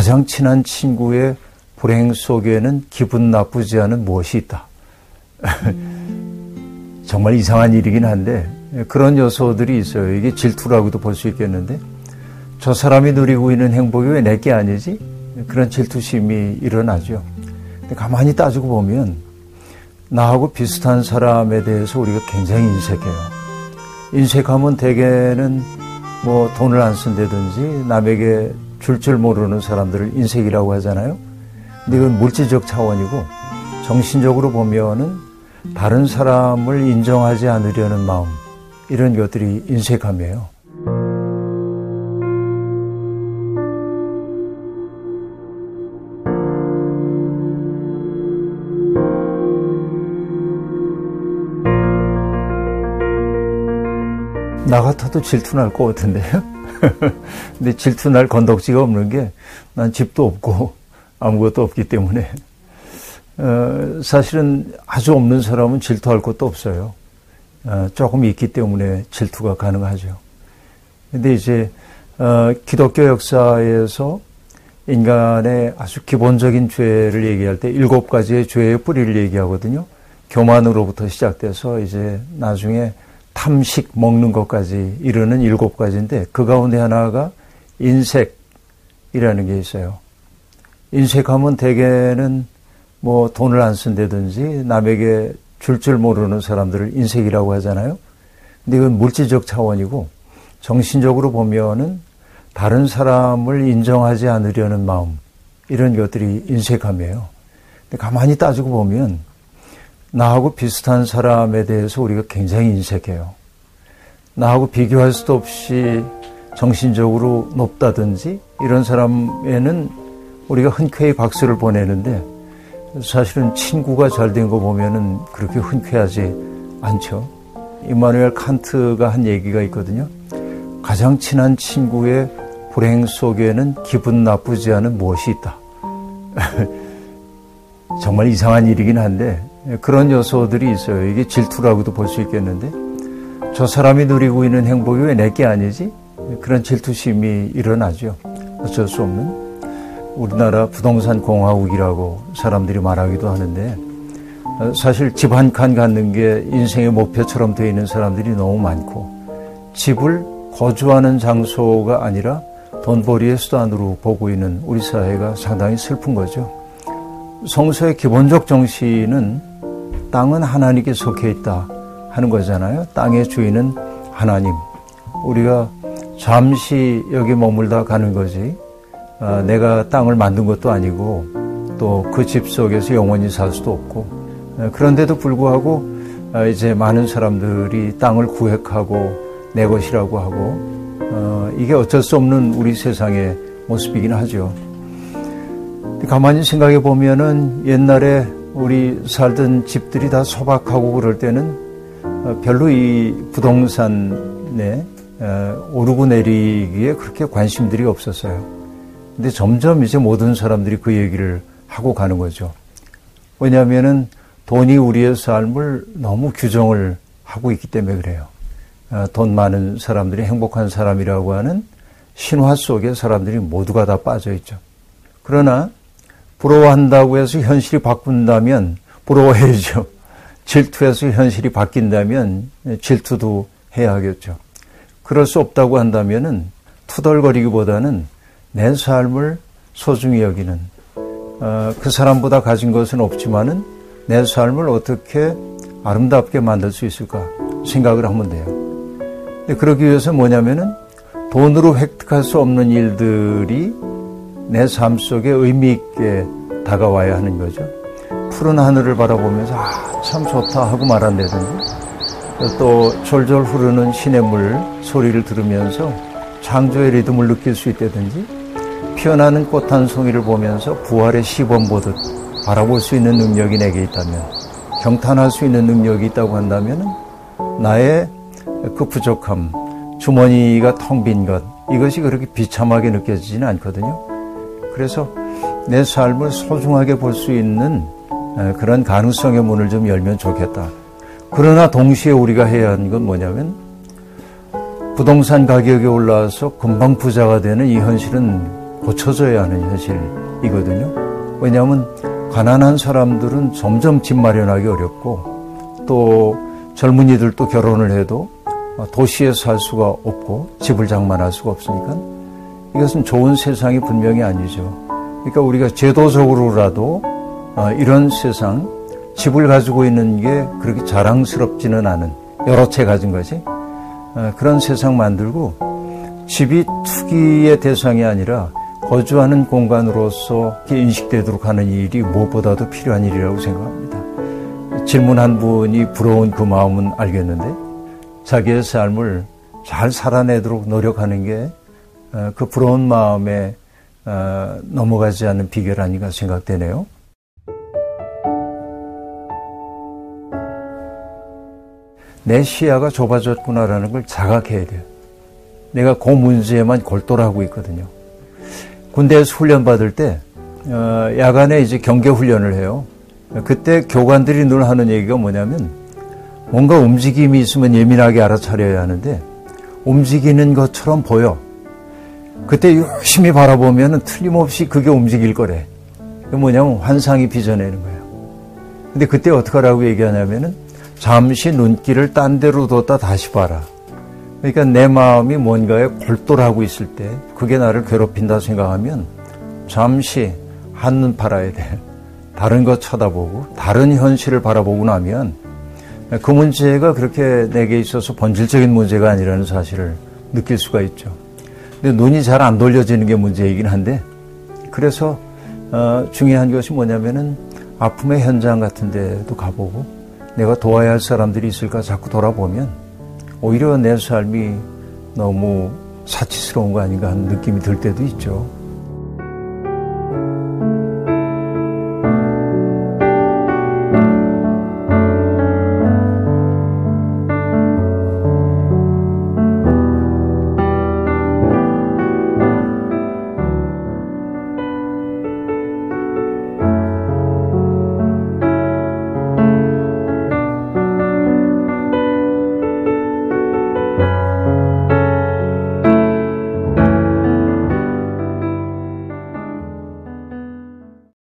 가장 친한 친구의 불행 속에는 기분 나쁘지 않은 무엇이 있다. 정말 이상한 일이긴 한데 그런 요소들이 있어요. 이게 질투라고도 볼 수 있겠는데 저 사람이 누리고 있는 행복이 왜 내 게 아니지? 그런 질투심이 일어나죠. 근데 가만히 따지고 보면 나하고 비슷한 사람에 대해서 우리가 굉장히 인색해요. 인색하면 대개는 뭐 돈을 안 쓴다든지 남에게 줄 줄 모르는 사람들을 인색이라고 하잖아요. 근데 이건 물질적 차원이고 정신적으로 보면은 다른 사람을 인정하지 않으려는 마음 이런 것들이 인색함이에요. 나 같아도 질투 날 것 같은데요. 근데 질투 날 건덕지가 없는 게 난 집도 없고 아무것도 없기 때문에 어, 사실은 아주 없는 사람은 질투할 것도 없어요. 어, 조금 있기 때문에 질투가 가능하죠. 근데 이제 어, 기독교 역사에서 인간의 아주 기본적인 죄를 얘기할 때 일곱 가지의 죄의 뿌리를 얘기하거든요. 교만으로부터 시작돼서 이제 나중에 탐식 먹는 것까지 이르는 일곱 가지인데 그 가운데 하나가 인색이라는 게 있어요. 인색하면 대개는 뭐 돈을 안 쓴다든지 남에게 줄줄 모르는 사람들을 인색이라고 하잖아요. 근데 이건 물질적 차원이고 정신적으로 보면은 다른 사람을 인정하지 않으려는 마음 이런 것들이 인색함이에요. 근데 가만히 따지고 보면 나하고 비슷한 사람에 대해서 우리가 굉장히 인색해요. 나하고 비교할 수도 없이 정신적으로 높다든지 이런 사람에는 우리가 흔쾌히 박수를 보내는데 사실은 친구가 잘 된 거 보면은 그렇게 흔쾌하지 않죠. 이마누엘 칸트가 한 얘기가 있거든요. 가장 친한 친구의 불행 속에는 기분 나쁘지 않은 무엇이 있다. 정말 이상한 일이긴 한데 그런 요소들이 있어요. 이게 질투라고도 볼 수 있겠는데 저 사람이 누리고 있는 행복이 왜 내 게 아니지? 그런 질투심이 일어나죠. 어쩔 수 없는. 우리나라 부동산 공화국이라고 사람들이 말하기도 하는데 사실 집 한 칸 갖는 게 인생의 목표처럼 되어 있는 사람들이 너무 많고 집을 거주하는 장소가 아니라 돈벌이의 수단으로 보고 있는 우리 사회가 상당히 슬픈 거죠. 성서의 기본적 정신은 땅은 하나님께 속해 있다 하는 거잖아요. 땅의 주인은 하나님. 우리가 잠시 여기 머물다 가는 거지. 아, 내가 땅을 만든 것도 아니고 또 그 집 속에서 영원히 살 수도 없고 아, 그런데도 불구하고 아, 이제 많은 사람들이 땅을 구획하고 내 것이라고 하고 어, 이게 어쩔 수 없는 우리 세상의 모습이긴 하죠. 가만히 생각해 보면은 옛날에 우리 살던 집들이 다 소박하고 그럴 때는 어, 별로 이 부동산에 어, 오르고 내리기에 그렇게 관심들이 없었어요. 근데 점점 이제 모든 사람들이 그 얘기를 하고 가는 거죠. 왜냐하면은 돈이 우리의 삶을 너무 규정을 하고 있기 때문에 그래요. 아, 돈 많은 사람들이 행복한 사람이라고 하는 신화 속에 사람들이 모두가 다 빠져 있죠. 그러나 부러워한다고 해서 현실이 바꾼다면 부러워해야죠. 질투해서 현실이 바뀐다면 질투도 해야 하겠죠. 그럴 수 없다고 한다면은 투덜거리기보다는 내 삶을 소중히 여기는 어, 그 사람보다 가진 것은 없지만은 내 삶을 어떻게 아름답게 만들 수 있을까 생각을 하면 돼요. 그러기 위해서 뭐냐면은 돈으로 획득할 수 없는 일들이 내 삶 속에 의미 있게 다가와야 하는 거죠. 푸른 하늘을 바라보면서 아, 참 좋다 하고 말한다든지 또 졸졸 흐르는 시냇물 소리를 들으면서 창조의 리듬을 느낄 수 있다든지 피어나는 꽃 한 송이를 보면서 부활의 시범 보듯 바라볼 수 있는 능력이 내게 있다면, 경탄할 수 있는 능력이 있다고 한다면, 나의 그 부족함, 주머니가 텅 빈 것, 이것이 그렇게 비참하게 느껴지지는 않거든요. 그래서 내 삶을 소중하게 볼 수 있는 그런 가능성의 문을 좀 열면 좋겠다. 그러나 동시에 우리가 해야 하는 건 뭐냐면, 부동산 가격이 올라와서 금방 부자가 되는 이 현실은 고쳐져야 하는 현실이거든요. 왜냐하면 가난한 사람들은 점점 집 마련하기 어렵고 또 젊은이들도 결혼을 해도 도시에 살 수가 없고 집을 장만할 수가 없으니까 이것은 좋은 세상이 분명히 아니죠. 그러니까 우리가 제도적으로라도 어, 이런 세상 집을 가지고 있는 게 그렇게 자랑스럽지는 않은 여러 채 가진 거지 어, 그런 세상 만들고 집이 투기의 대상이 아니라 거주하는 공간으로서 인식되도록 하는 일이 무엇보다도 필요한 일이라고 생각합니다. 질문한 분이 부러운 그 마음은 알겠는데 자기의 삶을 잘 살아내도록 노력하는 게 그 어, 부러운 마음에 어, 넘어가지 않는 비결 아닌가 생각되네요. 내 시야가 좁아졌구나라는 걸 자각해야 돼요. 내가 그 문제에만 골똘하고 있거든요. 군대에서 훈련 받을 때 어, 야간에 이제 경계 훈련을 해요. 그때 교관들이 늘 하는 얘기가 뭐냐면 뭔가 움직임이 있으면 예민하게 알아차려야 하는데 움직이는 것처럼 보여. 그때 열심히 바라보면 틀림없이 그게 움직일 거래. 그 뭐냐면 환상이 빚어내는 거예요. 근데 그때 어떻게 하라고 얘기하냐면은 잠시 눈길을 딴 데로 뒀다 다시 봐라. 그러니까 내 마음이 뭔가에 골똘하고 있을 때 그게 나를 괴롭힌다 생각하면 잠시 한눈 팔아야 돼. 다른 것 쳐다보고 다른 현실을 바라보고 나면 그 문제가 그렇게 내게 있어서 본질적인 문제가 아니라는 사실을 느낄 수가 있죠. 근데 눈이 잘 안 돌려지는 게 문제이긴 한데 그래서 어, 중요한 것이 뭐냐면은 아픔의 현장 같은 데도 가보고 내가 도와야 할 사람들이 있을까 자꾸 돌아보면 오히려 내 삶이 너무 사치스러운 거 아닌가 하는 느낌이 들 때도 있죠.